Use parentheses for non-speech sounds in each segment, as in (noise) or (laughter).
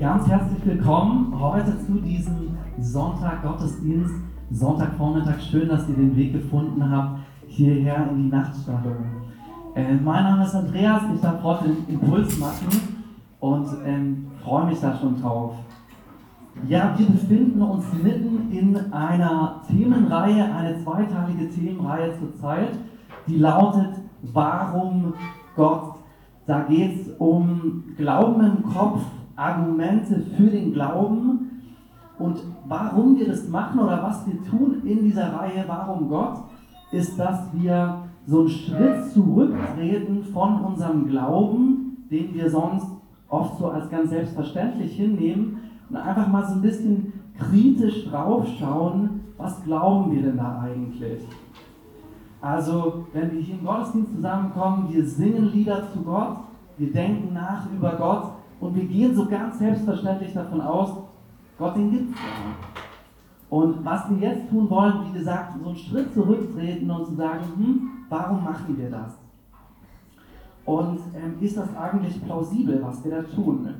Ganz herzlich willkommen heute zu diesem Sonntag Gottesdienst. Sonntagvormittag, schön, dass ihr den Weg gefunden habt hierher in die Nachtstallung. Äh, mein Name ist Andreas, ich darf heute den Impuls machen und ähm, freue mich da schon drauf. Ja, wir befinden uns mitten in einer Themenreihe, eine zweiteilige Themenreihe zurzeit, die lautet Warum Gott? Da geht es um Glauben im Kopf, Argumente für den Glauben und warum wir das machen oder was wir tun in dieser Reihe Warum Gott, ist, dass wir so einen Schritt zurücktreten von unserem Glauben, den wir sonst oft so als ganz selbstverständlich hinnehmen und einfach mal so ein bisschen kritisch draufschauen, was glauben wir denn da eigentlich? Also, wenn wir hier im Gottesdienst zusammenkommen, wir singen Lieder zu Gott, wir denken nach über Gott und wir gehen so ganz selbstverständlich davon aus, Gott den gibt es ja. Und was wir jetzt tun wollen, wie gesagt, so einen Schritt zurücktreten und zu sagen, hm, warum machen wir das? Und ähm, ist das eigentlich plausibel, was wir da tun?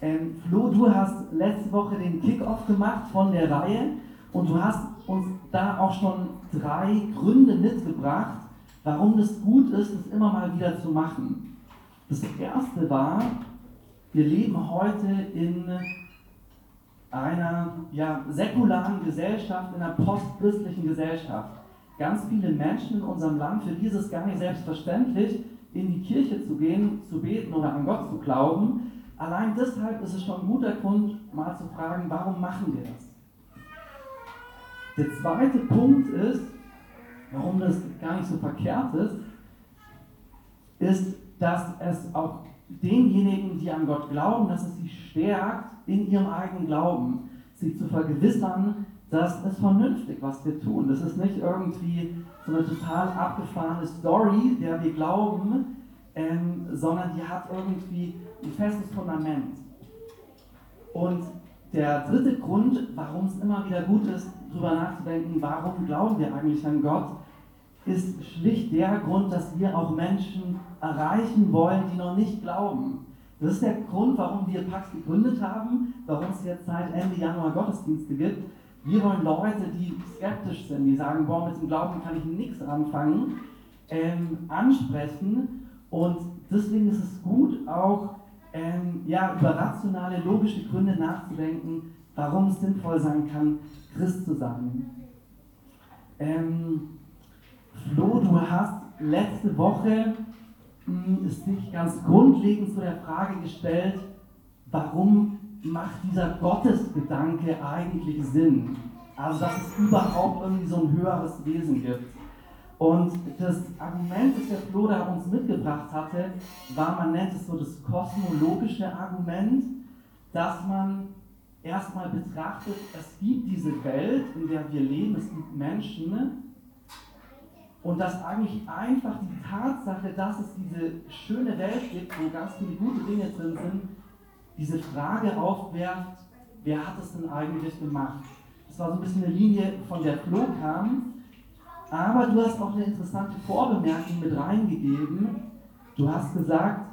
Ähm, Flo, du hast letzte Woche den Kickoff gemacht von der Reihe und du hast uns da auch schon drei Gründe mitgebracht, warum es gut ist, es immer mal wieder zu machen. Das erste war, wir leben heute in einer ja, säkularen Gesellschaft, in einer postchristlichen Gesellschaft. Ganz viele Menschen in unserem Land, für die ist es gar nicht selbstverständlich, in die Kirche zu gehen, zu beten oder an Gott zu glauben. Allein deshalb ist es schon ein guter Grund, mal zu fragen, warum machen wir das? Der zweite Punkt ist, warum das gar nicht so verkehrt ist, ist, dass es auch denjenigen, die an Gott glauben, dass es sie stärkt, in ihrem eigenen Glauben, sie zu vergewissern, dass es vernünftig, was wir tun. Das ist nicht irgendwie so eine total abgefahrene Story, der wir glauben, ähm, sondern die hat irgendwie ein festes Fundament. Und der dritte Grund, warum es immer wieder gut ist, darüber nachzudenken, warum glauben wir eigentlich an Gott, ist schlicht der Grund, dass wir auch Menschen erreichen wollen, die noch nicht glauben. Das ist der Grund, warum wir Pax gegründet haben, warum es jetzt seit Ende Januar Gottesdienste gibt. Wir wollen Leute, die skeptisch sind, die sagen, boah, mit dem Glauben kann ich nichts anfangen, ähm, ansprechen. Und deswegen ist es gut, auch ähm, ja, über rationale, logische Gründe nachzudenken, warum es sinnvoll sein kann, Christ zu sein. Ähm, Flo, du hast letzte Woche mh, hm, dich ganz grundlegend zu der Frage gestellt, warum macht dieser Gottesgedanke eigentlich Sinn? Also, dass es überhaupt irgendwie so ein höheres Wesen gibt. Und das Argument, das der Flo da uns mitgebracht hatte, war, man nennt es so das kosmologische Argument, dass man erstmal betrachtet, es gibt diese Welt, in der wir leben, es gibt Menschen, und dass eigentlich einfach die Tatsache, dass es diese schöne Welt gibt, wo ganz viele gute Dinge drin sind, diese Frage aufwerft, wer hat es denn eigentlich gemacht? Das war so ein bisschen eine Linie, von der Flo kam. Aber du hast auch eine interessante Vorbemerkung mit reingegeben. Du hast gesagt,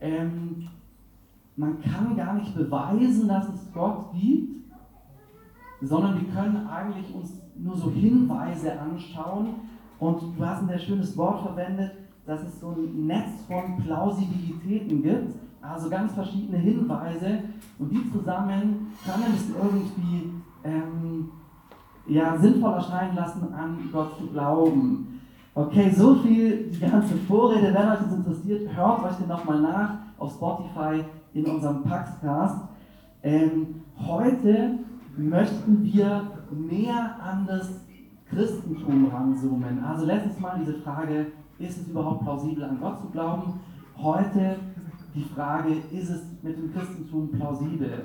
ähm, man kann gar nicht beweisen, dass es Gott gibt, sondern wir können eigentlich uns nur so Hinweise anschauen, und du hast ein sehr schönes Wort verwendet, dass es so ein Netz von Plausibilitäten gibt, also ganz verschiedene Hinweise und die zusammen können es irgendwie ähm, ja, sinnvoll erscheinen lassen, an Gott zu glauben. Okay, so viel die ganze Vorrede. Wenn euch das interessiert, hört euch den nochmal nach auf Spotify in unserem Paxcast. Ähm, heute möchten wir mehr an das Christentum ranzoomen. Also letztes Mal diese Frage, ist es überhaupt plausibel an Gott zu glauben? Heute die Frage, ist es mit dem Christentum plausibel?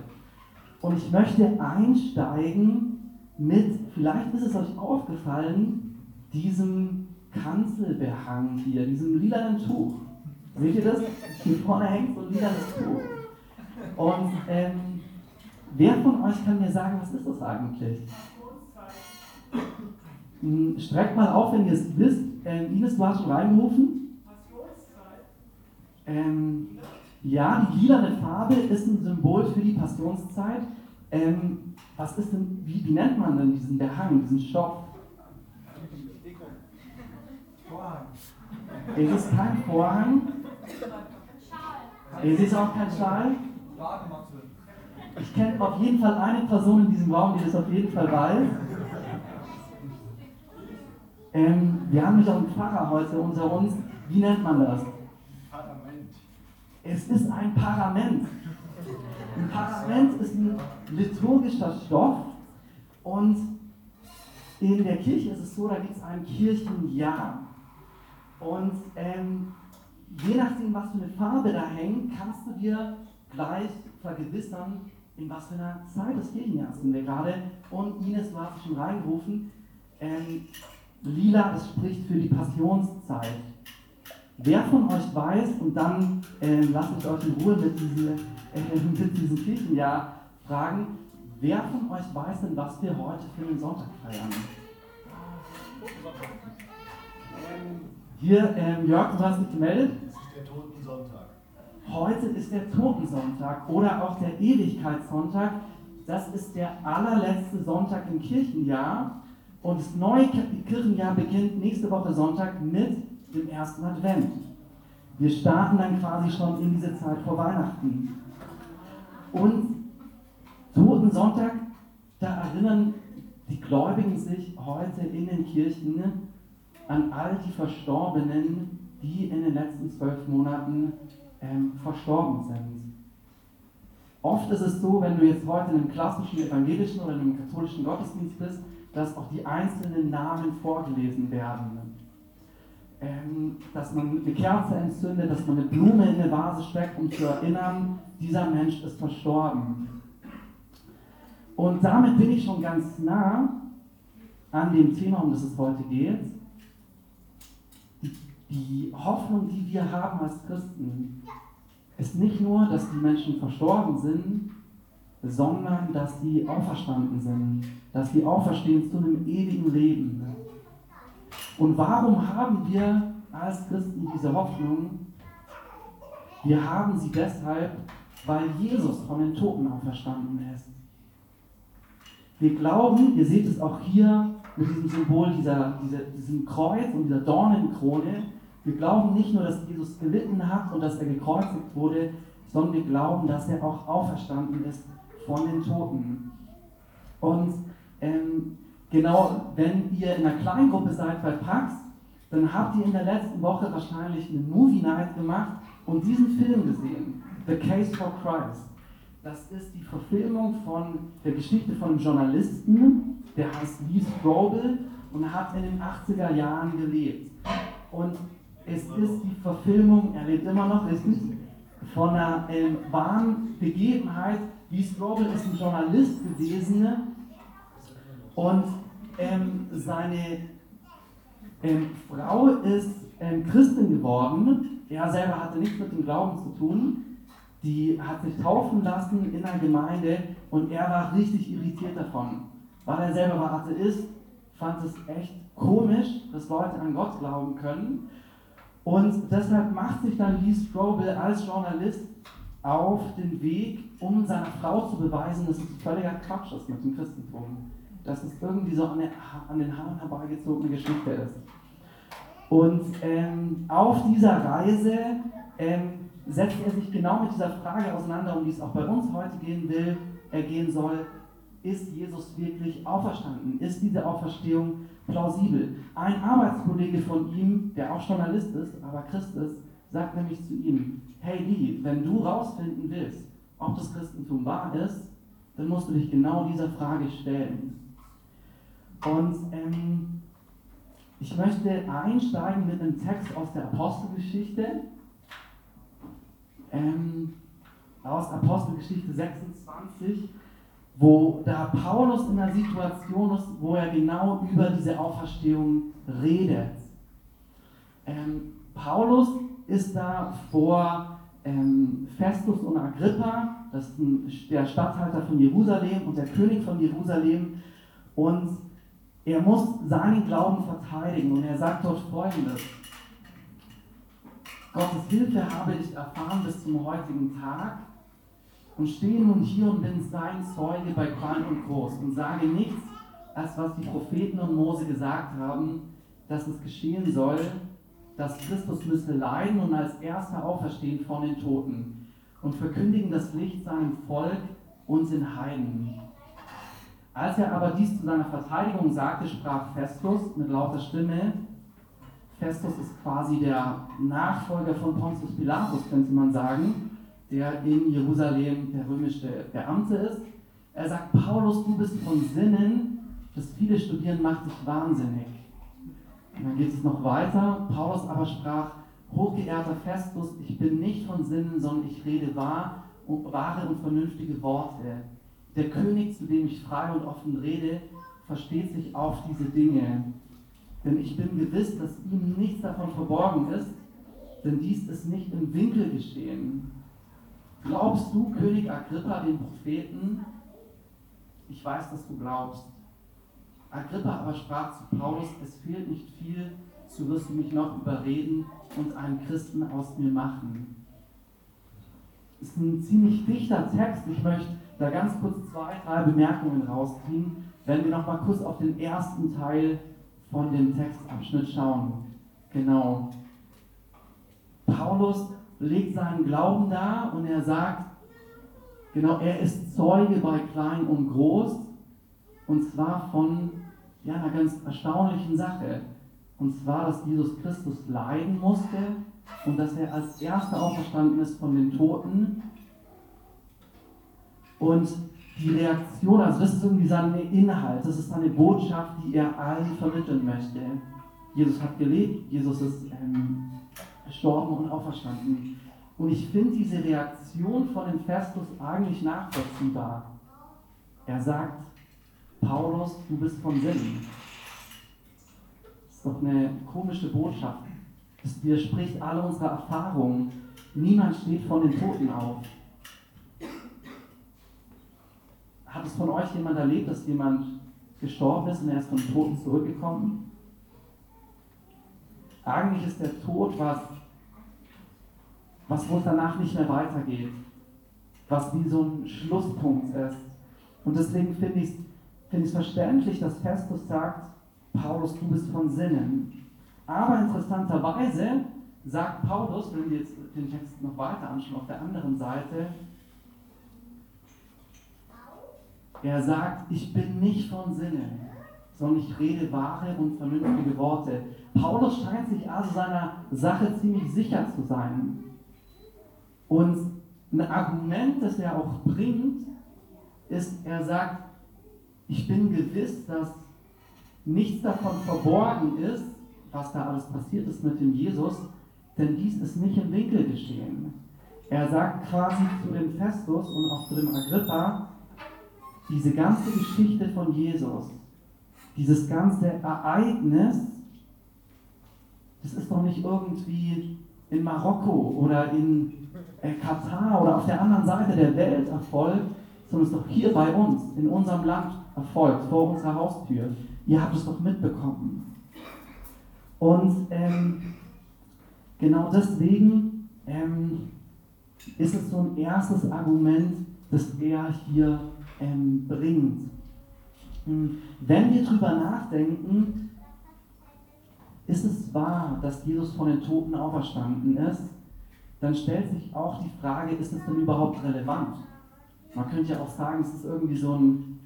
Und ich möchte einsteigen mit, vielleicht ist es euch aufgefallen, diesem Kanzelbehang hier, diesem lilanen Tuch. Seht ihr das? Hier vorne hängt so ein lilanes Tuch. Und ähm, wer von euch kann mir sagen, was ist das eigentlich? Streckt mal auf, wenn ihr es wisst. Ähm, Ines, du hast schon reingerufen. Ähm, Ja, die lilane Farbe ist ein Symbol für die Passionszeit. Ähm, was ist denn, wie, wie nennt man denn diesen Behang, diesen Stoff? Vorhang. Es ist kein Vorhang. Es ist auch kein Schal. Ich kenne auf jeden Fall eine Person in diesem Raum, die das auf jeden Fall weiß. Ähm, wir haben mich auch einen Pfarrer heute unter uns. Wie nennt man das? Parament. Es ist ein Parament. Ein Parament ist ein liturgischer Stoff und in der Kirche ist es so, da gibt es ein Kirchenjahr. Und ähm, je nachdem, was für eine Farbe da hängt, kannst du dir gleich vergewissern, in was für einer Zeit des Kirchenjahres sind wir gerade. Und Ines, du hast schon reingerufen, ähm, lila, das spricht für die Passionszeit. Wer von euch weiß, und dann äh, lasst ich euch in Ruhe mit, diese, äh, (laughs) mit diesem Kirchenjahr fragen, wer von euch weiß denn, was wir heute für den Sonntag feiern? Hier, ähm, Jörg, du hast dich gemeldet? Das ist der Totensonntag. Heute ist der Totensonntag oder auch der Ewigkeitssonntag. Das ist der allerletzte Sonntag im Kirchenjahr. Und das neue Kirchenjahr beginnt nächste Woche Sonntag mit dem ersten Advent. Wir starten dann quasi schon in diese Zeit vor Weihnachten. Und Totensonntag, da erinnern die Gläubigen sich heute in den Kirchen an all die Verstorbenen, die in den letzten zwölf Monaten ähm, verstorben sind. Oft ist es so, wenn du jetzt heute in einem klassischen evangelischen oder in einem katholischen Gottesdienst bist, dass auch die einzelnen Namen vorgelesen werden. Ähm, dass man eine Kerze entzündet, dass man eine Blume in eine Vase steckt, um zu erinnern, dieser Mensch ist verstorben. Und damit bin ich schon ganz nah an dem Thema, um das es heute geht. Die, die Hoffnung, die wir haben als Christen, ist nicht nur, dass die Menschen verstorben sind, sondern dass die auferstanden sind, dass die auferstehen zu einem ewigen Leben. Und warum haben wir als Christen diese Hoffnung? Wir haben sie deshalb, weil Jesus von den Toten auferstanden ist. Wir glauben, ihr seht es auch hier mit diesem Symbol, dieser, dieser, diesem Kreuz und dieser Dornenkrone, wir glauben nicht nur, dass Jesus gelitten hat und dass er gekreuzigt wurde, sondern wir glauben, dass er auch auferstanden ist von den Toten. Und ähm, genau, wenn ihr in einer Kleingruppe seid bei Pax, dann habt ihr in der letzten Woche wahrscheinlich eine Movie Night gemacht und diesen Film gesehen, The Case for Christ. Das ist die Verfilmung von der Geschichte von einem Journalisten, der heißt Lee Strobel und hat in den 80er Jahren gelebt. Und es ist die Verfilmung, er lebt immer noch, richtig, von einer ähm, wahren Begebenheit, Lee Strobel ist ein Journalist gewesen und ähm, seine ähm, Frau ist ähm, Christin geworden. Er selber hatte nichts mit dem Glauben zu tun. Die hat sich taufen lassen in der Gemeinde und er war richtig irritiert davon. Weil er selber war Atheist, fand es echt komisch, dass Leute an Gott glauben können. Und deshalb macht sich dann Lee Strobel als Journalist auf den Weg, um seiner Frau zu beweisen, dass es völliger Quatsch ist mit dem Christentum. Dass es irgendwie so an, der, an den Haaren herbeigezogene Geschichte ist. Und ähm, auf dieser Reise ähm, setzt er sich genau mit dieser Frage auseinander, um die es auch bei uns heute gehen will, äh, gehen soll. Ist Jesus wirklich auferstanden? Ist diese Auferstehung plausibel? Ein Arbeitskollege von ihm, der auch Journalist ist, aber Christ ist, sagt nämlich zu ihm, hey Lee, wenn du rausfinden willst, ob das Christentum wahr ist, dann musst du dich genau dieser Frage stellen. Und ähm, ich möchte einsteigen mit einem Text aus der Apostelgeschichte, ähm, aus Apostelgeschichte 26, wo da Paulus in einer Situation ist, wo er genau über diese Auferstehung redet. Ähm, Paulus ist da vor ähm, Festus und Agrippa, das ist ein, der Statthalter von Jerusalem und der König von Jerusalem, und er muss seinen Glauben verteidigen und er sagt dort folgendes. Gottes Hilfe habe ich erfahren bis zum heutigen Tag und stehe nun hier und bin sein Zeuge bei klein und groß und sage nichts, als was die Propheten und Mose gesagt haben, dass es geschehen soll, dass Christus müsse leiden und als erster auferstehen von den Toten und verkündigen das Licht seinem Volk und den Heiden. Als er aber dies zu seiner Verteidigung sagte, sprach Festus mit lauter Stimme, Festus ist quasi der Nachfolger von Pontius Pilatus, könnte man sagen, der in Jerusalem der römische Beamte ist. Er sagt, Paulus, du bist von Sinnen, das viele studieren macht dich wahnsinnig. Und dann geht es noch weiter. Paulus aber sprach, hochgeehrter Festus, ich bin nicht von Sinnen, sondern ich rede wahr, wahre und vernünftige Worte. Der König, zu dem ich frei und offen rede, versteht sich auf diese Dinge. Denn ich bin gewiss, dass ihm nichts davon verborgen ist, denn dies ist nicht im Winkel geschehen. Glaubst du, König Agrippa, den Propheten? Ich weiß, dass du glaubst. Agrippa aber sprach zu Paulus, es fehlt nicht viel, so wirst du mich noch überreden und einen Christen aus mir machen. Das ist ein ziemlich dichter Text. Ich möchte da ganz kurz zwei, drei Bemerkungen rausziehen, wenn wir noch mal kurz auf den ersten Teil von dem Textabschnitt schauen. Genau. Paulus legt seinen Glauben dar und er sagt, genau, er ist Zeuge bei klein und groß und zwar von ja, einer ganz erstaunlichen Sache. Und zwar, dass Jesus Christus leiden musste und dass er als erster auferstanden ist von den Toten. Und die Reaktion, also das ist irgendwie sein Inhalt, das ist seine Botschaft, die er allen vermitteln möchte. Jesus hat gelebt, Jesus ist ähm, gestorben und auferstanden. Und ich finde diese Reaktion von dem Festus eigentlich nachvollziehbar. Er sagt, Paulus, du bist von Sinnen. Das ist doch eine komische Botschaft. Das widerspricht alle unserer Erfahrungen. Niemand steht von den Toten auf. Hat es von euch jemand erlebt, dass jemand gestorben ist und er ist von Toten zurückgekommen? Eigentlich ist der Tod was, was wo es danach nicht mehr weitergeht. Was wie so ein Schlusspunkt ist. Und deswegen finde ich es find verständlich, dass Festus sagt, Paulus, du bist von Sinnen. Aber interessanterweise sagt Paulus, wenn wir jetzt den Text noch weiter anschauen, auf der anderen Seite, er sagt, ich bin nicht von Sinnen, sondern ich rede wahre und vernünftige Worte. Paulus scheint sich also seiner Sache ziemlich sicher zu sein. Und ein Argument, das er auch bringt, ist, er sagt, ich bin gewiss, dass nichts davon verborgen ist, was da alles passiert ist mit dem Jesus, denn dies ist nicht im Winkel geschehen. Er sagt quasi zu dem Festus und auch zu dem Agrippa, diese ganze Geschichte von Jesus, dieses ganze Ereignis, das ist doch nicht irgendwie in Marokko oder in äh, Katar oder auf der anderen Seite der Welt erfolgt, sondern es ist doch hier bei uns, in unserem Land erfolgt, vor unserer Haustür. Ihr habt es doch mitbekommen. Und ähm, genau deswegen ähm, ist es so ein erstes Argument, das er hier ähm, bringt. Hm, wenn wir darüber nachdenken, ist es wahr, dass Jesus von den Toten auferstanden ist, dann stellt sich auch die Frage, ist es denn überhaupt relevant? Man könnte ja auch sagen, es ist irgendwie so ein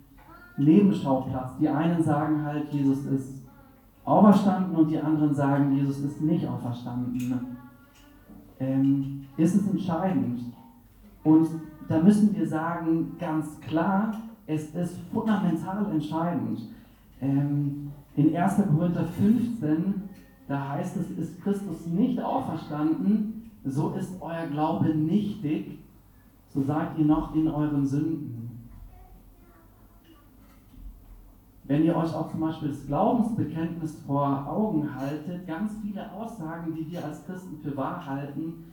Nebenschauplatz. Die einen sagen halt, Jesus ist auferstanden und die anderen sagen, Jesus ist nicht auferstanden. Ähm, ist es entscheidend? Und da müssen wir sagen, ganz klar, es ist fundamental entscheidend. Ähm, in 1. Korinther 15, da heißt es, ist Christus nicht auferstanden, so ist euer Glaube nichtig, so seid ihr noch in euren Sünden. Wenn ihr euch auch zum Beispiel das Glaubensbekenntnis vor Augen haltet, ganz viele Aussagen, die wir als Christen für wahr halten,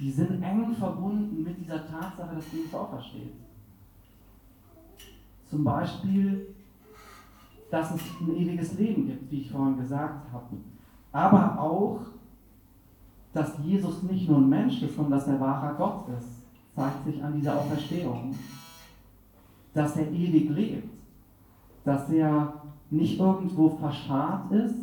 die sind eng verbunden mit dieser Tatsache, dass Jesus aufersteht. Zum Beispiel, dass es ein ewiges Leben gibt, wie ich vorhin gesagt habe. Aber auch, dass Jesus nicht nur ein Mensch ist, sondern dass er wahrer Gott ist, zeigt sich an dieser Auferstehung. Dass er ewig lebt, dass er nicht irgendwo verscharrt ist,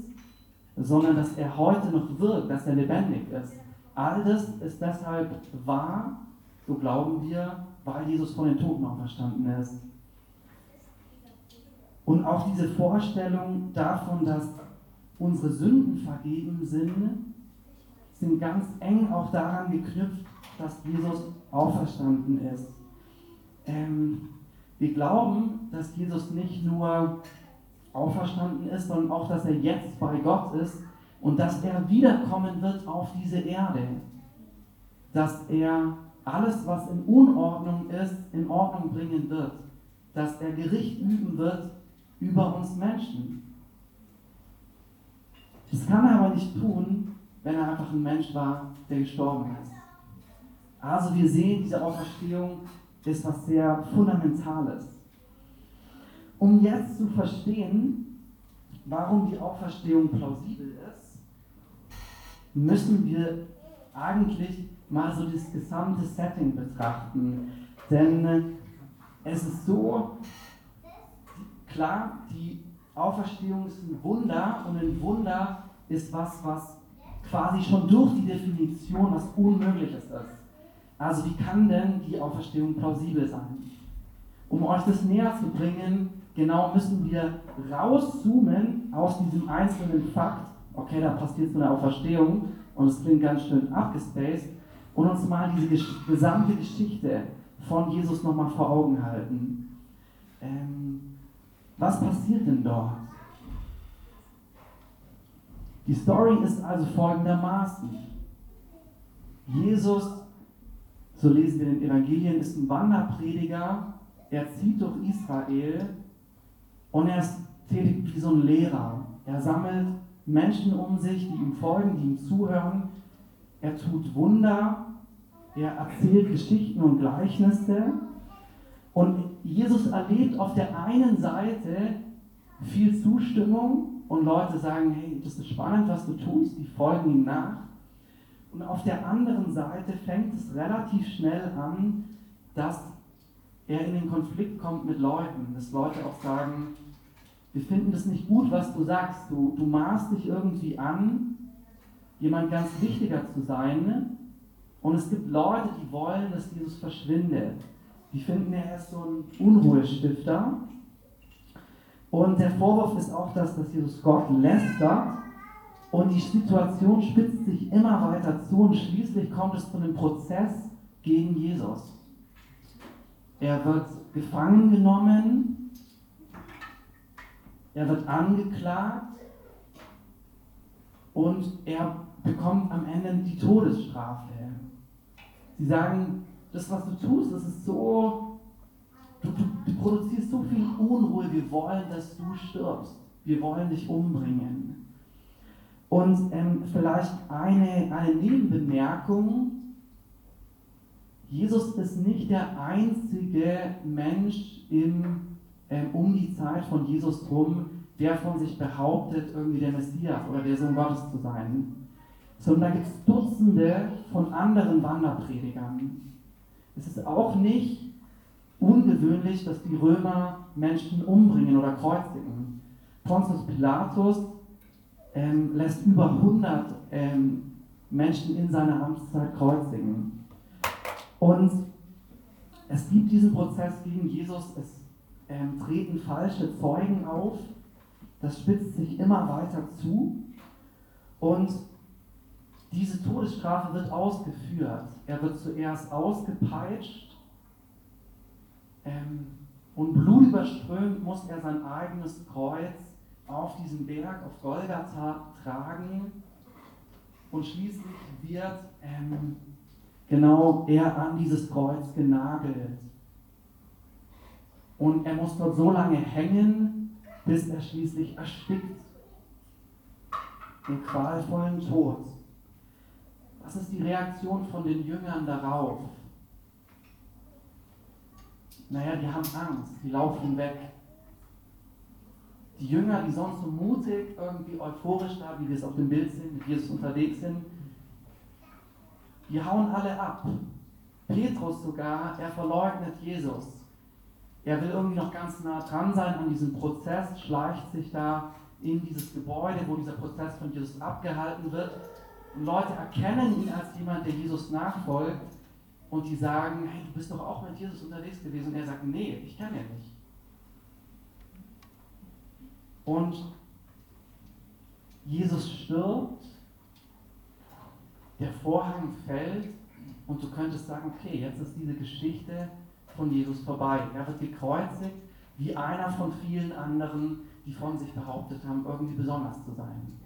sondern dass er heute noch wirkt, dass er lebendig ist. All das ist deshalb wahr, so glauben wir, weil Jesus von den Toten auferstanden ist. Und auch diese Vorstellung davon, dass unsere Sünden vergeben sind, sind ganz eng auch daran geknüpft, dass Jesus auferstanden ist. Ähm, wir glauben, dass Jesus nicht nur auferstanden ist, sondern auch, dass er jetzt bei Gott ist und dass er wiederkommen wird auf diese Erde. Dass er alles, was in Unordnung ist, in Ordnung bringen wird. Dass er Gericht üben wird über uns Menschen. Das kann er aber nicht tun, wenn er einfach ein Mensch war, der gestorben ist. Also wir sehen, diese Auferstehung ist was sehr Fundamentales. Um jetzt zu verstehen, warum die Auferstehung plausibel ist, müssen wir eigentlich mal so das gesamte Setting betrachten. Denn es ist so, klar, die Auferstehung ist ein Wunder und ein Wunder ist was, was quasi schon durch die Definition was Unmögliches ist. Also wie kann denn die Auferstehung plausibel sein? Um euch das näher zu bringen, genau müssen wir rauszoomen aus diesem einzelnen Fakt, okay, da passiert so eine Auferstehung und es klingt ganz schön abgespaced, und uns mal diese gesamte Geschichte von Jesus nochmal vor Augen halten. Ähm, was passiert denn dort? Die Story ist also folgendermaßen. Jesus, so lesen wir in den Evangelien, ist ein Wanderprediger. Er zieht durch Israel und er ist tätig wie so ein Lehrer. Er sammelt Menschen um sich, die ihm folgen, die ihm zuhören. Er tut Wunder. Er erzählt Geschichten und Gleichnisse. Und Jesus erlebt auf der einen Seite viel Zustimmung und Leute sagen, hey, das ist spannend, was du tust, die folgen ihm nach. Und auf der anderen Seite fängt es relativ schnell an, dass er in den Konflikt kommt mit Leuten, dass Leute auch sagen, wir finden das nicht gut, was du sagst, du, du maßt dich irgendwie an, jemand ganz wichtiger zu sein. Und es gibt Leute, die wollen, dass Jesus verschwindet. Die finden, er ist so ein Unruhestifter. Und der Vorwurf ist auch, dass, dass Jesus Gott lästert. Und die Situation spitzt sich immer weiter zu und schließlich kommt es zu einem Prozess gegen Jesus. Er wird gefangen genommen, er wird angeklagt und er bekommt am Ende die Todesstrafe. Sie sagen, das, was du tust, das ist so, du, du, du produzierst so viel Unruhe, wir wollen, dass du stirbst. Wir wollen dich umbringen. Und ähm, vielleicht eine, eine Nebenbemerkung. Jesus ist nicht der einzige Mensch im, ähm, um die Zeit von Jesus herum, der von sich behauptet, irgendwie der Messias oder der Sohn Gottes zu sein. Sondern da gibt es Dutzende von anderen Wanderpredigern. Es ist auch nicht ungewöhnlich, dass die Römer Menschen umbringen oder kreuzigen. Pontius Pilatus ähm, lässt über 100 ähm, Menschen in seiner Amtszeit kreuzigen. Und es gibt diesen Prozess gegen Jesus, es ähm, treten falsche Zeugen auf, das spitzt sich immer weiter zu und diese Todesstrafe wird ausgeführt. Er wird zuerst ausgepeitscht ähm, und blutüberströmt muss er sein eigenes Kreuz auf diesen Berg, auf Golgatha tragen und schließlich wird ähm, genau er an dieses Kreuz genagelt. Und er muss dort so lange hängen, bis er schließlich erstickt. Den qualvollen Tod. Was ist die Reaktion von den Jüngern darauf? Naja, die haben Angst, die laufen weg. Die Jünger, die sonst so mutig, irgendwie euphorisch da, wie wir es auf dem Bild sehen, mit Jesus unterwegs sind, Die hauen alle ab. Petrus sogar, er verleugnet Jesus. Er will irgendwie noch ganz nah dran sein an diesem Prozess, schleicht sich da in dieses Gebäude, wo dieser Prozess von Jesus abgehalten wird. Und Leute erkennen ihn als jemand, der Jesus nachfolgt. Und die sagen, hey, du bist doch auch mit Jesus unterwegs gewesen. Und er sagt, nee, ich kenne ihn nicht. Und Jesus stirbt, der Vorhang fällt und du könntest sagen, okay, jetzt ist diese Geschichte von Jesus vorbei. Er wird gekreuzigt wie einer von vielen anderen, die von sich behauptet haben, irgendwie besonders zu sein.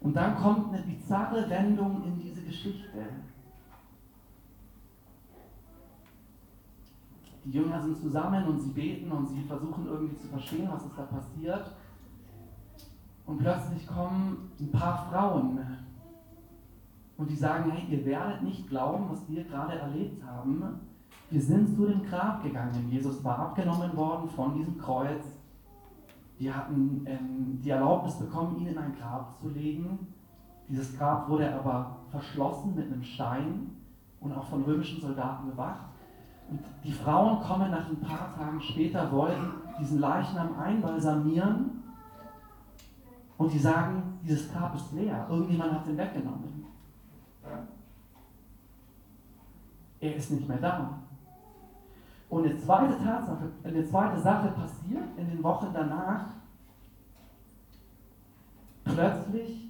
Und dann kommt eine bizarre Wendung in diese Geschichte. Die Jünger sind zusammen und sie beten und sie versuchen irgendwie zu verstehen, was ist da passiert. Und plötzlich kommen ein paar Frauen und die sagen, hey, ihr werdet nicht glauben, was wir gerade erlebt haben. Wir sind zu dem Grab gegangen. Jesus war abgenommen worden von diesem Kreuz. Wir hatten ähm, die Erlaubnis bekommen, ihn in ein Grab zu legen. Dieses Grab wurde aber verschlossen mit einem Stein und auch von römischen Soldaten bewacht. Und die Frauen kommen nach ein paar Tagen später, wollen diesen Leichnam einbalsamieren und die sagen, dieses Grab ist leer, irgendjemand hat den weggenommen. Er ist nicht mehr da. Und eine zweite Tatsache, eine zweite Sache passiert in den Wochen danach. Plötzlich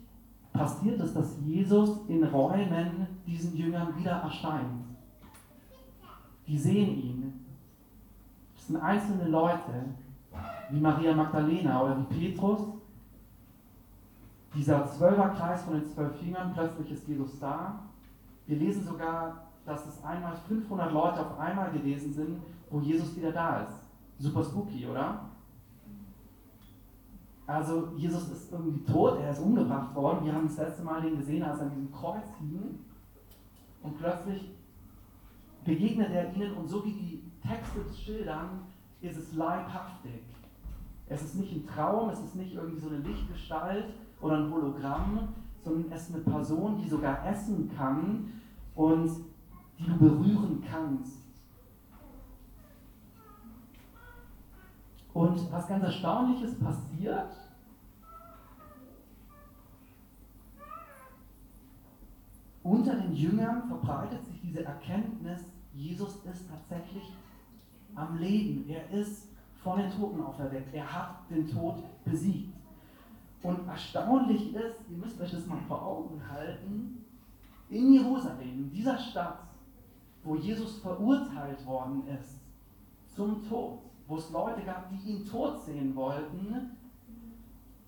passiert es, dass Jesus in Räumen diesen Jüngern wieder erscheint. Die sehen ihn. Das sind einzelne Leute, wie Maria Magdalena oder wie Petrus. Dieser Zwölferkreis von den zwölf Jüngern, plötzlich ist Jesus da. Wir lesen sogar, dass es einmal 500 Leute auf einmal gewesen sind, wo Jesus wieder da ist. Super spooky, oder? Also Jesus ist irgendwie tot, er ist umgebracht worden. Wir haben das letzte Mal den gesehen, als er an diesem Kreuz hing. Und plötzlich begegnet er ihnen und so wie die Texte schildern, ist es leibhaftig. Es ist nicht ein Traum, es ist nicht irgendwie so eine Lichtgestalt oder ein Hologramm, sondern es ist eine Person, die sogar essen kann und die du berühren kannst. Und was ganz Erstaunliches passiert, unter den Jüngern verbreitet sich diese Erkenntnis, Jesus ist tatsächlich am Leben. Er ist von den Toten auferweckt. Er hat den Tod besiegt. Und erstaunlich ist, ihr müsst euch das mal vor Augen halten, in Jerusalem, in dieser Stadt, wo Jesus verurteilt worden ist zum Tod, wo es Leute gab, die ihn tot sehen wollten,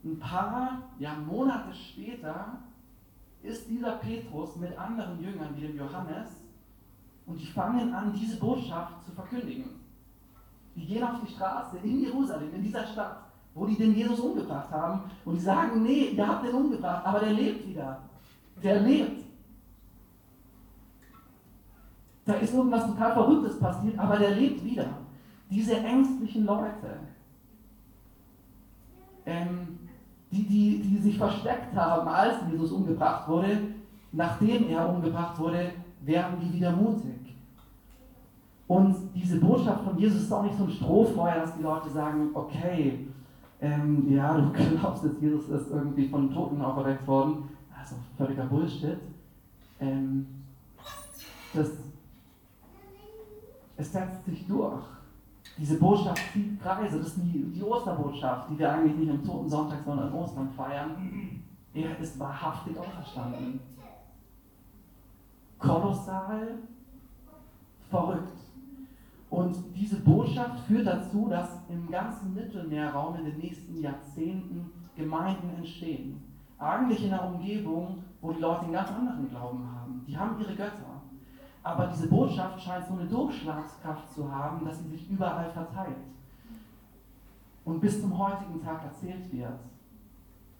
ein paar ja, Monate später ist dieser Petrus mit anderen Jüngern wie dem Johannes und die fangen an, diese Botschaft zu verkündigen. Die gehen auf die Straße in Jerusalem, in dieser Stadt, wo die den Jesus umgebracht haben und die sagen, nee, ihr habt den umgebracht, aber der lebt wieder. Der lebt. Da ist irgendwas total Verrücktes passiert, aber der lebt wieder. Diese ängstlichen Leute, ähm, die, die, die sich versteckt haben, als Jesus umgebracht wurde, nachdem er umgebracht wurde, werden die wieder mutig. Und diese Botschaft von Jesus ist auch nicht so ein Strohfeuer, dass die Leute sagen, okay, ähm, ja, du (laughs) glaubst jetzt, Jesus ist irgendwie von Toten auferweckt worden. Also völliger Bullshit. Ähm, das, es setzt sich durch. Diese Botschaft zieht Kreise. Das ist die, die Osterbotschaft, die wir eigentlich nicht am Toten Sonntag, sondern an Ostern feiern. Er ist wahrhaftig auferstanden. Kolossal, verrückt. Und diese Botschaft führt dazu, dass im ganzen Mittelmeerraum in den nächsten Jahrzehnten Gemeinden entstehen. Eigentlich in einer Umgebung, wo die Leute einen ganz anderen Glauben haben. Die haben ihre Götter. Aber diese Botschaft scheint so eine Durchschlagskraft zu haben, dass sie sich überall verteilt. Und bis zum heutigen Tag erzählt wird.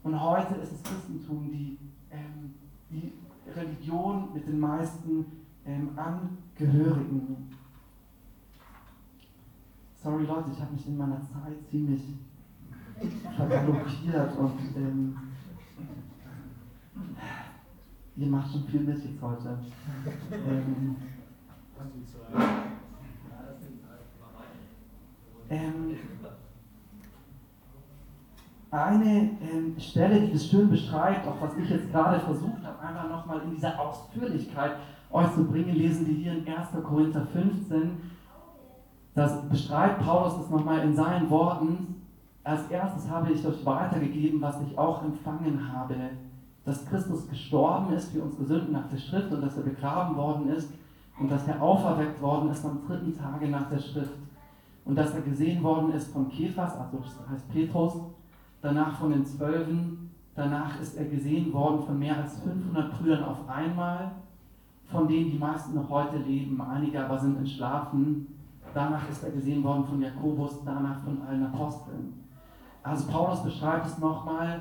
Und heute ist das Christentum die, ähm, die Religion mit den meisten ähm, Angehörigen. Sorry Leute, ich habe mich in meiner Zeit ziemlich vergaloppiert und ähm, Ihr macht schon viel mit jetzt heute. ähm, ähm, eine ähm, Stelle, die das schön beschreibt, auch was ich jetzt gerade versucht habe, einfach nochmal in dieser Ausführlichkeit euch zu bringen, lesen wir hier in 1. Korinther 15. Das beschreibt Paulus das nochmal in seinen Worten. Als erstes habe ich euch weitergegeben, was ich auch empfangen habe, dass Christus gestorben ist für unsere Sünden nach der Schrift und dass er begraben worden ist und dass er auferweckt worden ist am dritten Tage nach der Schrift und dass er gesehen worden ist von Kephas, also das heißt Petrus, danach von den Zwölfen, danach ist er gesehen worden von mehr als 500 Brüdern auf einmal, von denen die meisten noch heute leben, einige aber sind entschlafen. Danach ist er gesehen worden von Jakobus, danach von allen Aposteln. Also Paulus beschreibt es nochmal,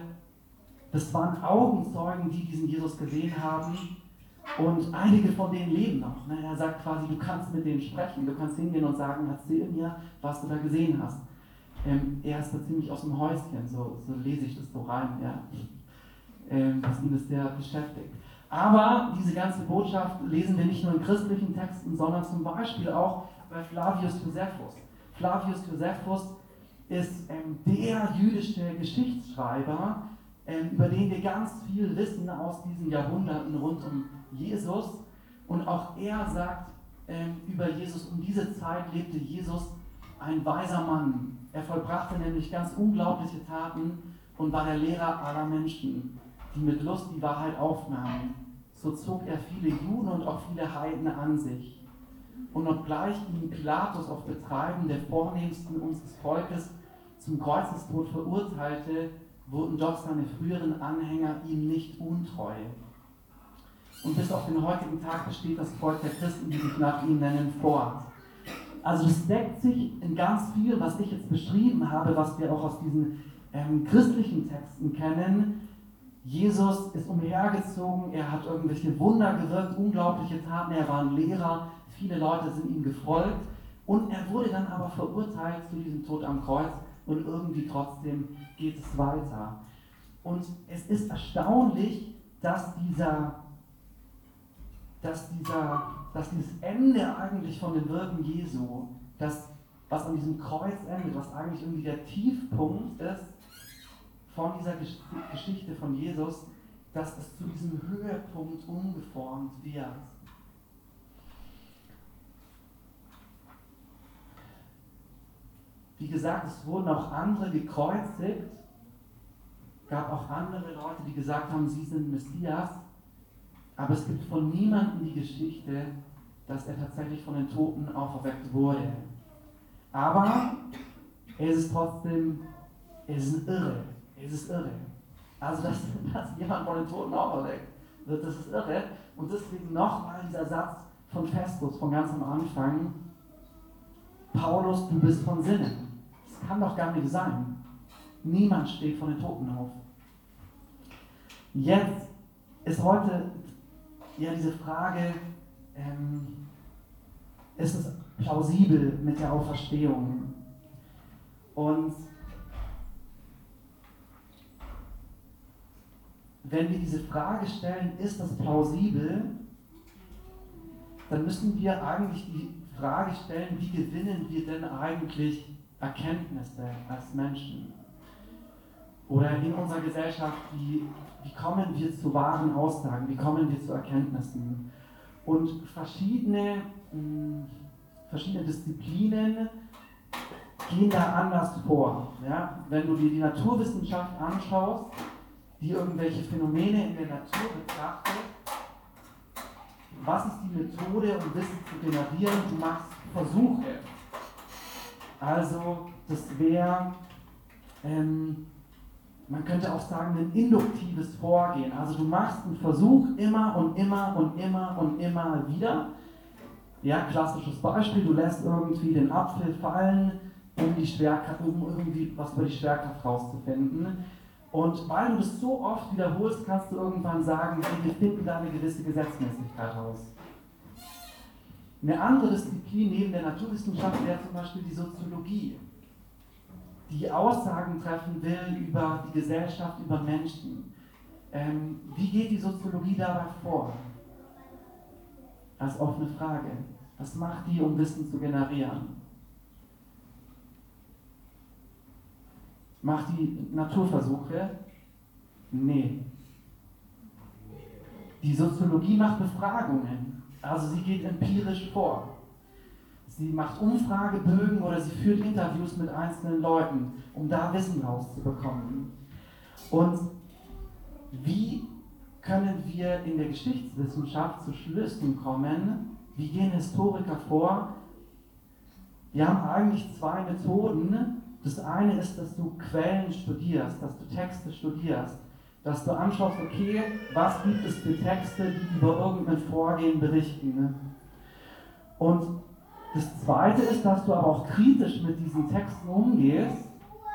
das waren Augenzeugen, die diesen Jesus gesehen haben und einige von denen leben noch. Ne? Er sagt quasi, du kannst mit denen sprechen, du kannst hingehen und sagen, erzähl mir, was du da gesehen hast. Ähm, er ist da ziemlich aus dem Häuschen, so, so lese ich das so rein, ja. ähm, was ihn das sehr beschäftigt. Aber diese ganze Botschaft lesen wir nicht nur in christlichen Texten, sondern zum Beispiel auch bei Flavius Josephus. Flavius Josephus ist ähm, der jüdische Geschichtsschreiber, über den wir ganz viel wissen aus diesen Jahrhunderten rund um Jesus. Und auch er sagt ähm, über Jesus, um diese Zeit lebte Jesus ein weiser Mann. Er vollbrachte nämlich ganz unglaubliche Taten und war der Lehrer aller Menschen, die mit Lust die Wahrheit aufnahmen. So zog er viele Juden und auch viele Heiden an sich. Und obgleich ihn Pilatus auf Betreiben der Vornehmsten unseres Volkes zum Kreuzestod verurteilte, wurden doch seine früheren Anhänger ihm nicht untreu. Und bis auf den heutigen Tag besteht das Volk der Christen, die sich nach ihm nennen, fort. Also es deckt sich in ganz viel, was ich jetzt beschrieben habe, was wir auch aus diesen ähm, christlichen Texten kennen. Jesus ist umhergezogen, er hat irgendwelche Wunder gewirkt, unglaubliche Taten, er war ein Lehrer, viele Leute sind ihm gefolgt und er wurde dann aber verurteilt zu diesem Tod am Kreuz und irgendwie trotzdem geht es weiter. Und es ist erstaunlich, dass dieser, dass dieser, dass dieses Ende eigentlich von dem Wirken Jesu, das, was an diesem Kreuz endet, was eigentlich irgendwie der Tiefpunkt ist von dieser Geschichte von Jesus, dass es zu diesem Höhepunkt umgeformt wird. Wie gesagt, es wurden auch andere gekreuzigt. gab auch andere Leute, die gesagt haben, sie sind Messias. Aber es gibt von niemandem die Geschichte, dass er tatsächlich von den Toten auferweckt wurde. Aber es ist trotzdem, es ist irre. Es ist irre. Also, dass, (laughs) dass jemand von den Toten auferweckt wird, das ist irre. Und deswegen nochmal dieser Satz von Festus, von ganz am Anfang. Paulus, du bist von Sinnen kann doch gar nicht sein. Niemand steht von den Toten auf. Jetzt ist heute ja diese Frage, ähm, ist es plausibel mit der Auferstehung? Und wenn wir diese Frage stellen, ist das plausibel, dann müssen wir eigentlich die Frage stellen, wie gewinnen wir denn eigentlich Erkenntnisse als Menschen? Oder in unserer Gesellschaft, wie, wie kommen wir zu wahren Aussagen, wie kommen wir zu Erkenntnissen? Und verschiedene, mh, hm, verschiedene Disziplinen gehen da anders vor. Ja? Wenn du dir die Naturwissenschaft anschaust, die irgendwelche Phänomene in der Natur betrachtet, was ist die Methode, um Wissen zu generieren? Du machst Versuche. Also das wäre, ähm, man könnte auch sagen, ein induktives Vorgehen. Also du machst einen Versuch immer und immer und immer und immer wieder. Ja, klassisches Beispiel, du lässt irgendwie den Apfel fallen, um, die Schwerkraft, um irgendwie was über die Schwerkraft rauszufinden. Und weil du das so oft wiederholst, kannst du irgendwann sagen, wir finden da eine gewisse Gesetzmäßigkeit raus. Eine andere Disziplin neben der Naturwissenschaft wäre zum Beispiel die Soziologie, die Aussagen treffen will über die Gesellschaft, über Menschen. Ähm, wie geht die Soziologie dabei vor? Als offene Frage. Was macht die, um Wissen zu generieren? Macht die Naturversuche? Nee. Die Soziologie macht Befragungen. Also sie geht empirisch vor. Sie macht Umfragebögen oder sie führt Interviews mit einzelnen Leuten, um da Wissen rauszubekommen. Und wie können wir in der Geschichtswissenschaft zu Schlüssen kommen? Wie gehen Historiker vor? Wir haben eigentlich zwei Methoden. Das eine ist, dass du Quellen studierst, dass du Texte studierst, dass du anschaust, okay, was gibt es für Texte, die über irgendein Vorgehen berichten. Und das zweite ist, dass du aber auch kritisch mit diesen Texten umgehst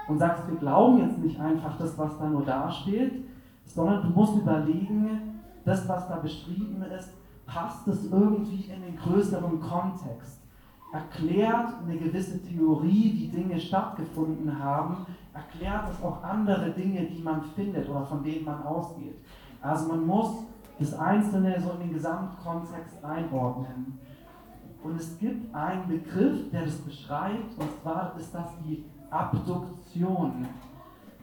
und sagst, wir glauben jetzt nicht einfach das, was da nur dasteht, sondern du musst überlegen, das, was da beschrieben ist, passt es irgendwie in den größeren Kontext? Erklärt eine gewisse Theorie, wie Dinge stattgefunden haben, erklärt es auch andere Dinge, die man findet oder von denen man ausgeht. Also man muss das Einzelne so in den Gesamtkontext einordnen. Und es gibt einen Begriff, der das beschreibt, und zwar ist das die Abduktion.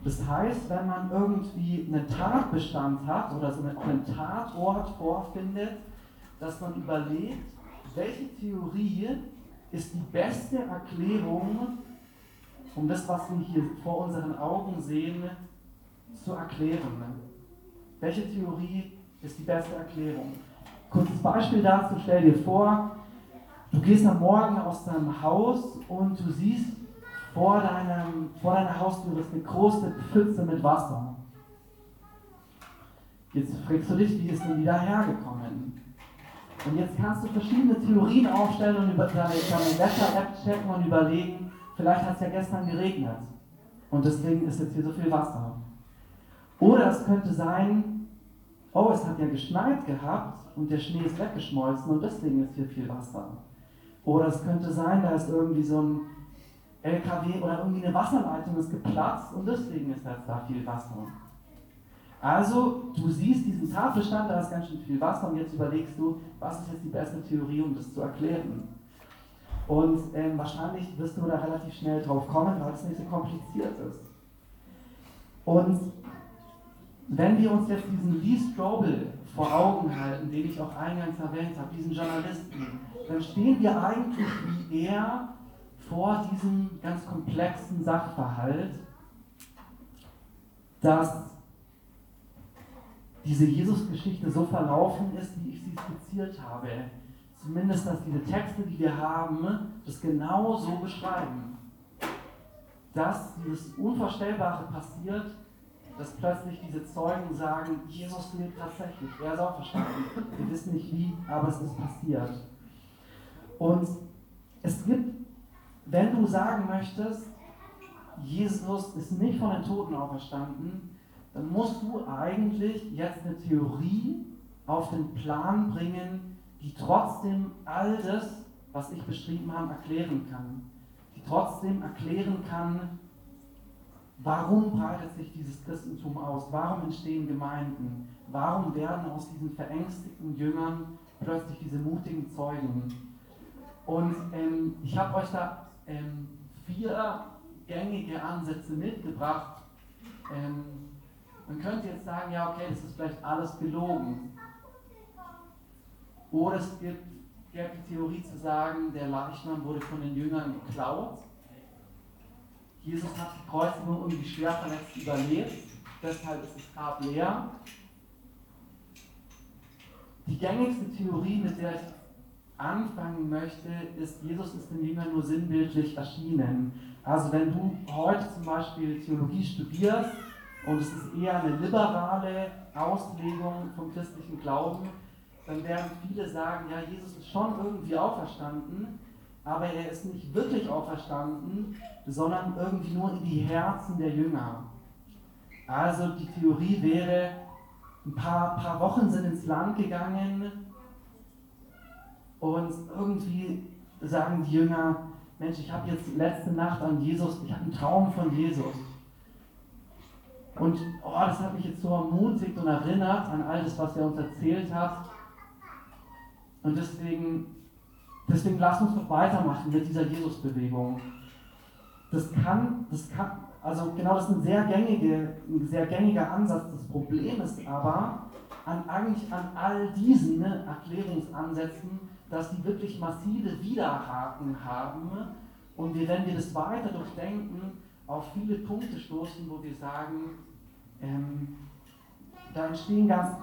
Das heißt, wenn man irgendwie einen Tatbestand hat oder so einen Tatort vorfindet, dass man überlegt, welche Theorie ist die beste Erklärung, um das, was wir hier vor unseren Augen sehen, zu erklären. Welche Theorie ist die beste Erklärung? Kurzes Beispiel dazu, stell dir vor, du gehst am Morgen aus deinem Haus und du siehst vor, deinem, vor deiner Haustür ist eine große Pfütze mit Wasser. Jetzt fragst du dich, wie ist denn die da hergekommen? Und jetzt kannst du verschiedene Theorien aufstellen und über deine, deine Wetter-App checken und überlegen, vielleicht hat es ja gestern geregnet und deswegen ist jetzt hier so viel Wasser. Oder es könnte sein, oh, es hat ja geschneit gehabt und der Schnee ist weggeschmolzen und deswegen ist hier viel Wasser. Oder es könnte sein, da ist irgendwie so ein LKW oder irgendwie eine Wasserleitung ist geplatzt und deswegen ist jetzt da viel Wasser. Also, du siehst diesen Tatbestand, da ist ganz schön viel Wasser und jetzt überlegst du, was ist jetzt die beste Theorie, um das zu erklären. Und ähm, wahrscheinlich wirst du da relativ schnell drauf kommen, weil es nicht so kompliziert ist. Und wenn wir uns jetzt diesen Lee Strobel vor Augen halten, den ich auch eingangs erwähnt habe, diesen Journalisten, dann stehen wir eigentlich wie er vor diesem ganz komplexen Sachverhalt, dass diese Jesus-Geschichte so verlaufen ist, wie ich sie skizziert habe. Zumindest, dass diese Texte, die wir haben, das genau so beschreiben. Dass dieses Unvorstellbare passiert, dass plötzlich diese Zeugen sagen, Jesus lebt tatsächlich, er ist auch verstanden. Wir wissen nicht wie, aber es ist passiert. Und es gibt wenn du sagen möchtest, Jesus ist nicht von den Toten auferstanden, dann musst du eigentlich jetzt eine Theorie auf den Plan bringen, die trotzdem all das, was ich beschrieben habe, erklären kann. Die trotzdem erklären kann, warum breitet sich dieses Christentum aus, warum entstehen Gemeinden, warum werden aus diesen verängstigten Jüngern plötzlich diese mutigen Zeugen. Und ähm, ich habe euch da ähm, vier gängige Ansätze mitgebracht. Ähm, man könnte jetzt sagen, ja, okay, das ist vielleicht alles gelogen. Oder es gibt, die Theorie zu sagen, der Leichnam wurde von den Jüngern geklaut. Jesus hat die Kreuzigung irgendwie schwer verletzt überlebt, deshalb ist das Grab leer. Die gängigste Theorie, mit der ich anfangen möchte, ist, Jesus ist den Jüngern nur sinnbildlich erschienen. Also wenn du heute zum Beispiel Theologie studierst und es ist eher eine liberale Auslegung vom christlichen Glauben, dann werden viele sagen, ja, Jesus ist schon irgendwie auferstanden, aber er ist nicht wirklich auferstanden, sondern irgendwie nur in die Herzen der Jünger. Also die Theorie wäre, ein paar, paar Wochen sind ins Land gegangen, und irgendwie sagen die Jünger, Mensch, ich habe jetzt letzte Nacht an Jesus, ich habe einen Traum von Jesus. Und oh, das hat mich jetzt so ermutigt und erinnert an all das, was er uns erzählt hat. Und deswegen, deswegen lasst uns doch weitermachen mit dieser Jesus-Bewegung. Das kann, das kann, also genau das ist ein sehr, gängige, ein sehr gängiger Ansatz. Das Problem ist aber an, eigentlich an all diesen ne, Erklärungsansätzen, dass die wirklich massive Widerhaken haben und wir, wenn wir das weiter durchdenken, auf viele Punkte stoßen, wo wir sagen, ähm, da entstehen ganz,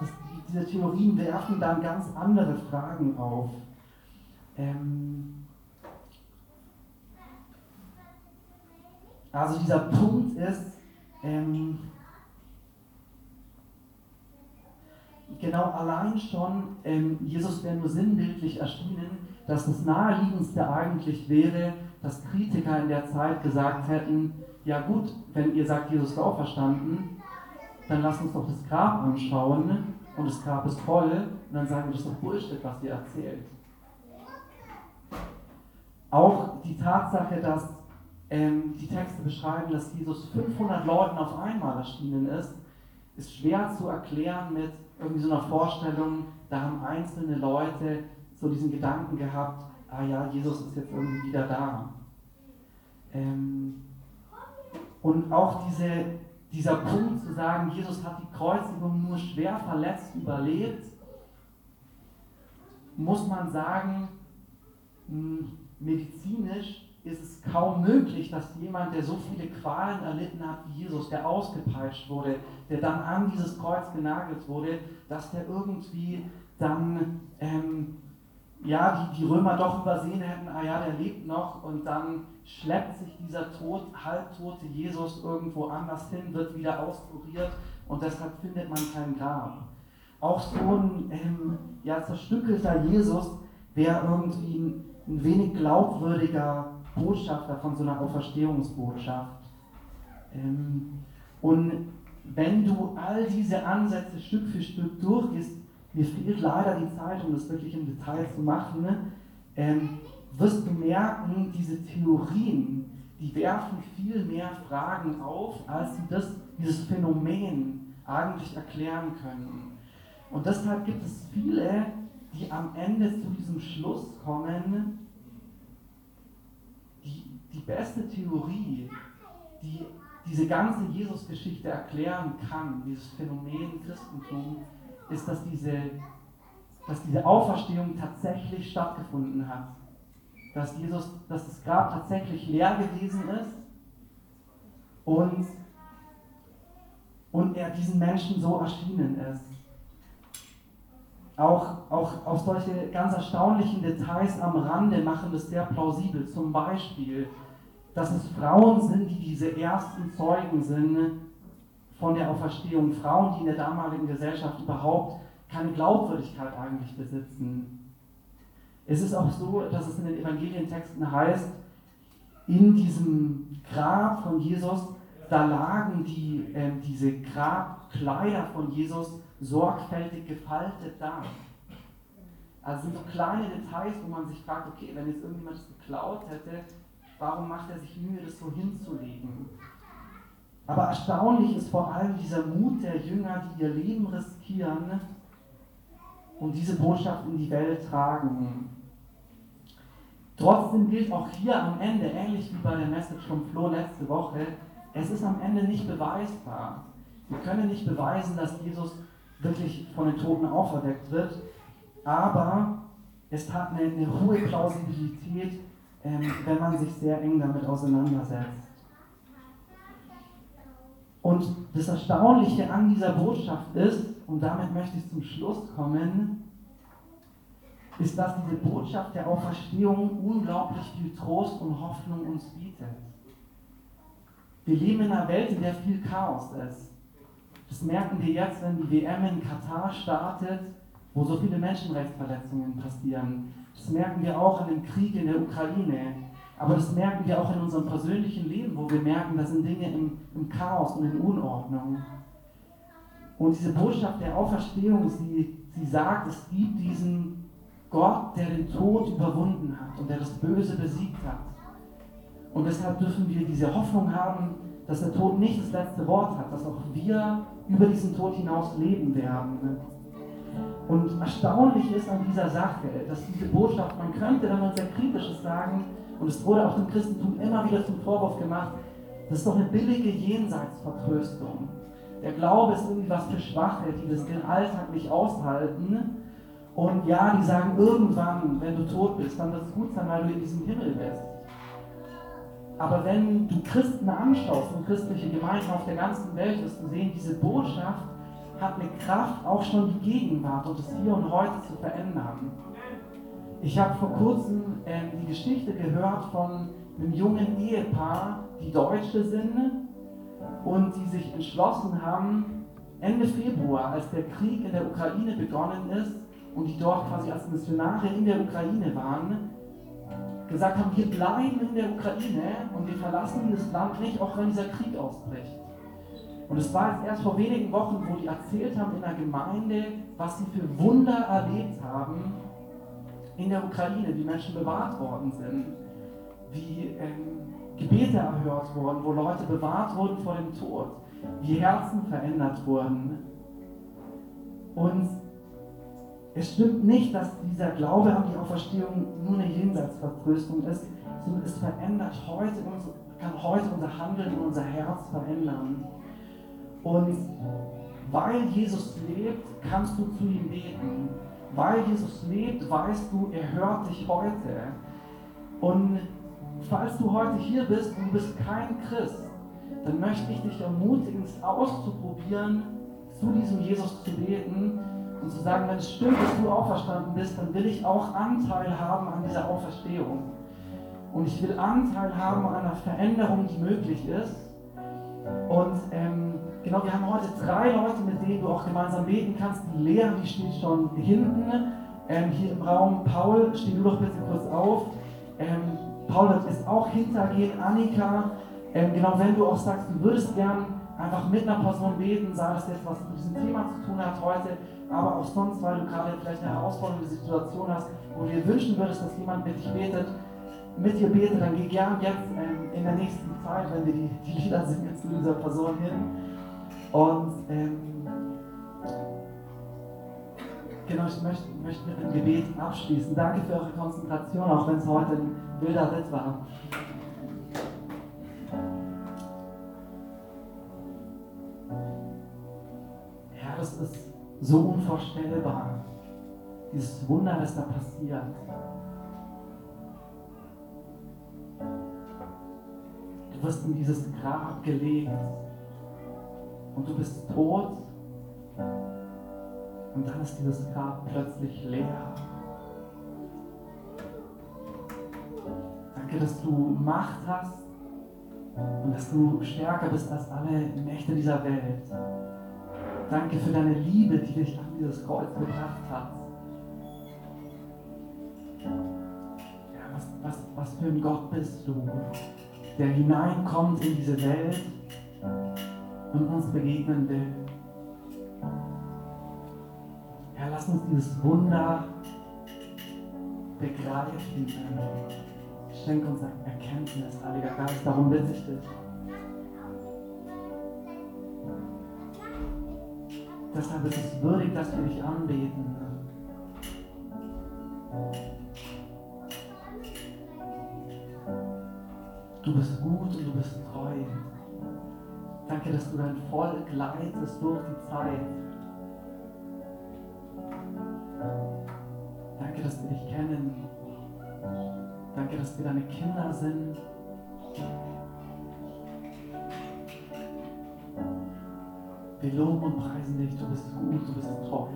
diese Theorien werfen dann ganz andere Fragen auf. Ähm, also dieser Punkt ist, ähm, genau allein schon, ähm, Jesus wäre nur sinnbildlich erschienen, dass das Naheliegendste eigentlich wäre, dass Kritiker in der Zeit gesagt hätten, ja gut, wenn ihr sagt, Jesus ist auferstanden, dann lasst uns doch das Grab anschauen und das Grab ist voll und dann sagen wir, das ist doch Bullshit, was ihr erzählt. Auch die Tatsache, dass ähm, die Texte beschreiben, dass Jesus 500 Leuten auf einmal erschienen ist, ist schwer zu erklären mit irgendwie so einer Vorstellung, da haben einzelne Leute so diesen Gedanken gehabt, ah ja, Jesus ist jetzt irgendwie wieder da. Ähm, und auch diese, dieser Punkt zu sagen, Jesus hat die Kreuzigung nur schwer verletzt überlebt, muss man sagen, hm, medizinisch ist es kaum möglich, dass jemand, der so viele Qualen erlitten hat wie Jesus, der ausgepeitscht wurde, der dann an dieses Kreuz genagelt wurde, dass der irgendwie dann ähm, ja, die, die Römer doch übersehen hätten, ah ja, der lebt noch und dann schleppt sich dieser tot, halbtote Jesus irgendwo anders hin, wird wieder auskuriert und deshalb findet man kein Grab. Auch so ein ähm, ja, zerstückelter Jesus wäre irgendwie ein, ein wenig glaubwürdiger Botschafter von so einer Auferstehungsbotschaft. Ähm, und wenn du all diese Ansätze Stück für Stück durchgehst, mir fehlt leider die Zeit, um das wirklich im Detail zu machen, ne? ähm, wirst merken, diese Theorien, die werfen viel mehr Fragen auf, als sie das, dieses Phänomen eigentlich erklären können. Und deshalb gibt es viele, die am Ende zu diesem Schluss kommen, die, die beste Theorie, die diese ganze Jesus-Geschichte erklären kann, dieses Phänomen Christentum, ist, dass diese, dass diese Auferstehung tatsächlich stattgefunden hat. Dass, Jesus, dass das Grab tatsächlich leer gewesen ist und, und er diesen Menschen so erschienen ist. Auch, auch, auch solche ganz erstaunlichen Details am Rande machen das sehr plausibel. Zum Beispiel, dass es Frauen sind, die diese ersten Zeugen sind von der Auferstehung. Frauen, die in der damaligen Gesellschaft überhaupt keine Glaubwürdigkeit eigentlich besitzen. Es ist auch so, dass es in den Evangelientexten heißt, in diesem Grab von Jesus, da lagen die, äh, diese Grabkleider von Jesus sorgfältig gefaltet da. Also sind so kleine Details, wo man sich fragt, okay, wenn jetzt irgendjemand es geklaut hätte, warum macht er sich Mühe, das so hinzulegen? Aber erstaunlich ist vor allem dieser Mut der Jünger, die ihr Leben riskieren und diese Botschaft in die Welt tragen. Trotzdem gilt auch hier am Ende, ähnlich wie bei der Message vom Flo letzte Woche, es ist am Ende nicht beweisbar. Wir können nicht beweisen, dass Jesus wirklich von den Toten auferweckt wird, aber es hat eine, eine hohe Plausibilität, ähm, wenn man sich sehr eng damit auseinandersetzt. Und das Erstaunliche an dieser Botschaft ist, und damit möchte ich zum Schluss kommen, ist, dass diese Botschaft der Auferstehung unglaublich viel Trost und Hoffnung uns bietet. Wir leben in einer Welt, in der viel Chaos ist. Das merken wir jetzt, wenn die WM in Katar startet, wo so viele Menschenrechtsverletzungen passieren. Das merken wir auch in dem Krieg in der Ukraine. Aber das merken wir auch in unserem persönlichen Leben, wo wir merken, da sind Dinge im, im Chaos und in Unordnung. Und diese Botschaft der Auferstehung, sie, sie sagt, es gibt diesen Gott, der den Tod überwunden hat und der das Böse besiegt hat. Und deshalb dürfen wir diese Hoffnung haben, dass der Tod nicht das letzte Wort hat, dass auch wir über diesen Tod hinaus leben werden. Und erstaunlich ist an dieser Sache, dass diese Botschaft, man könnte, wenn man sehr kritisches sagen, und es wurde auch dem Christentum immer wieder zum Vorwurf gemacht, das ist doch eine billige Jenseitsvertröstung. Der Glaube ist irgendwie was für Schwache, die das den Alltag nicht aushalten. Und ja, die sagen irgendwann, wenn du tot bist, dann wird es gut sein, weil du in diesem Himmel bist. Aber wenn du Christen anschaust und christliche Gemeinden auf der ganzen Welt, wirst du sehen, diese Botschaft hat eine Kraft, auch schon die Gegenwart und das Hier und Heute zu verändern. Ich habe vor kurzem ähm, die Geschichte gehört von einem jungen Ehepaar, die Deutsche sind und die sich entschlossen haben, Ende Februar, als der Krieg in der Ukraine begonnen ist und die dort quasi als Missionare in der Ukraine waren, gesagt haben, wir bleiben in der Ukraine und wir verlassen dieses Land nicht, auch wenn dieser Krieg ausbricht. Und es war jetzt erst vor wenigen Wochen, wo die erzählt haben in der Gemeinde, was sie für Wunder erlebt haben in der Ukraine, wie Menschen bewahrt worden sind, wie ähm, Gebete erhört wurden, wo Leute bewahrt wurden vor dem Tod, wie Herzen verändert wurden. Und es stimmt nicht, dass dieser Glaube an die Auferstehung nur eine Jenseitsvertröstung ist, sondern es verändert heute, kann heute unser Handeln und unser Herz verändern. Und weil Jesus lebt, kannst du zu ihm beten. Weil Jesus lebt, weißt du, er hört dich heute. Und falls du heute hier bist und du bist kein Christ, dann möchte ich dich ermutigen, es auszuprobieren, zu diesem Jesus zu beten und zu sagen, wenn es stimmt, dass du auferstanden bist, dann will ich auch Anteil haben an dieser Auferstehung. Und ich will Anteil haben an einer Veränderung, die möglich ist. Und ähm, genau, wir haben heute drei Leute, mit denen du auch gemeinsam beten kannst. Die Lea, die steht schon hinten ähm, hier im Raum. Paul, steh du doch bitte kurz auf. Ähm, Paul wird jetzt auch hintergehen. Annika, ähm, genau, wenn du auch sagst, du würdest gern einfach mit einer Person beten, sei das jetzt was mit diesem Thema zu tun hat heute, aber auch sonst, weil du gerade vielleicht eine herausfordernde Situation hast, wo du dir wünschen würdest, dass jemand mit dich betet, mit dir betet, dann geh gern jetzt ähm, in der nächsten Zeit, wenn wir die, die Lieder singen, zu dieser Person hin. Und ähm, genau, ich möchte, möchte mit einem Gebet abschließen. Danke für eure Konzentration, auch wenn es heute ein wilder Ritt war. Herr, es ist so unvorstellbar, dieses Wunder, das da passiert. Du wirst in dieses Grab gelegt und du bist tot und dann ist dieses Grab plötzlich leer. Danke, dass du Macht hast und dass du stärker bist als alle Mächte dieser Welt. Danke für deine Liebe, die dich an dieses Kreuz gebracht hat. Ja, was, was, was für ein Gott bist du, der hineinkommt in diese Welt und uns begegnen will. Herr, lass uns dieses Wunder begreifen. Schenk uns Erkenntnis, Heiliger Geist, darum bitte ich dich. Deshalb ist es würdig, dass wir dich anbeten. Du bist treu. Danke, dass du dein Volk leitest durch die Zeit. Danke, dass wir dich kennen. Danke, dass wir deine Kinder sind. Wir loben und preisen dich. Du bist gut, du bist treu.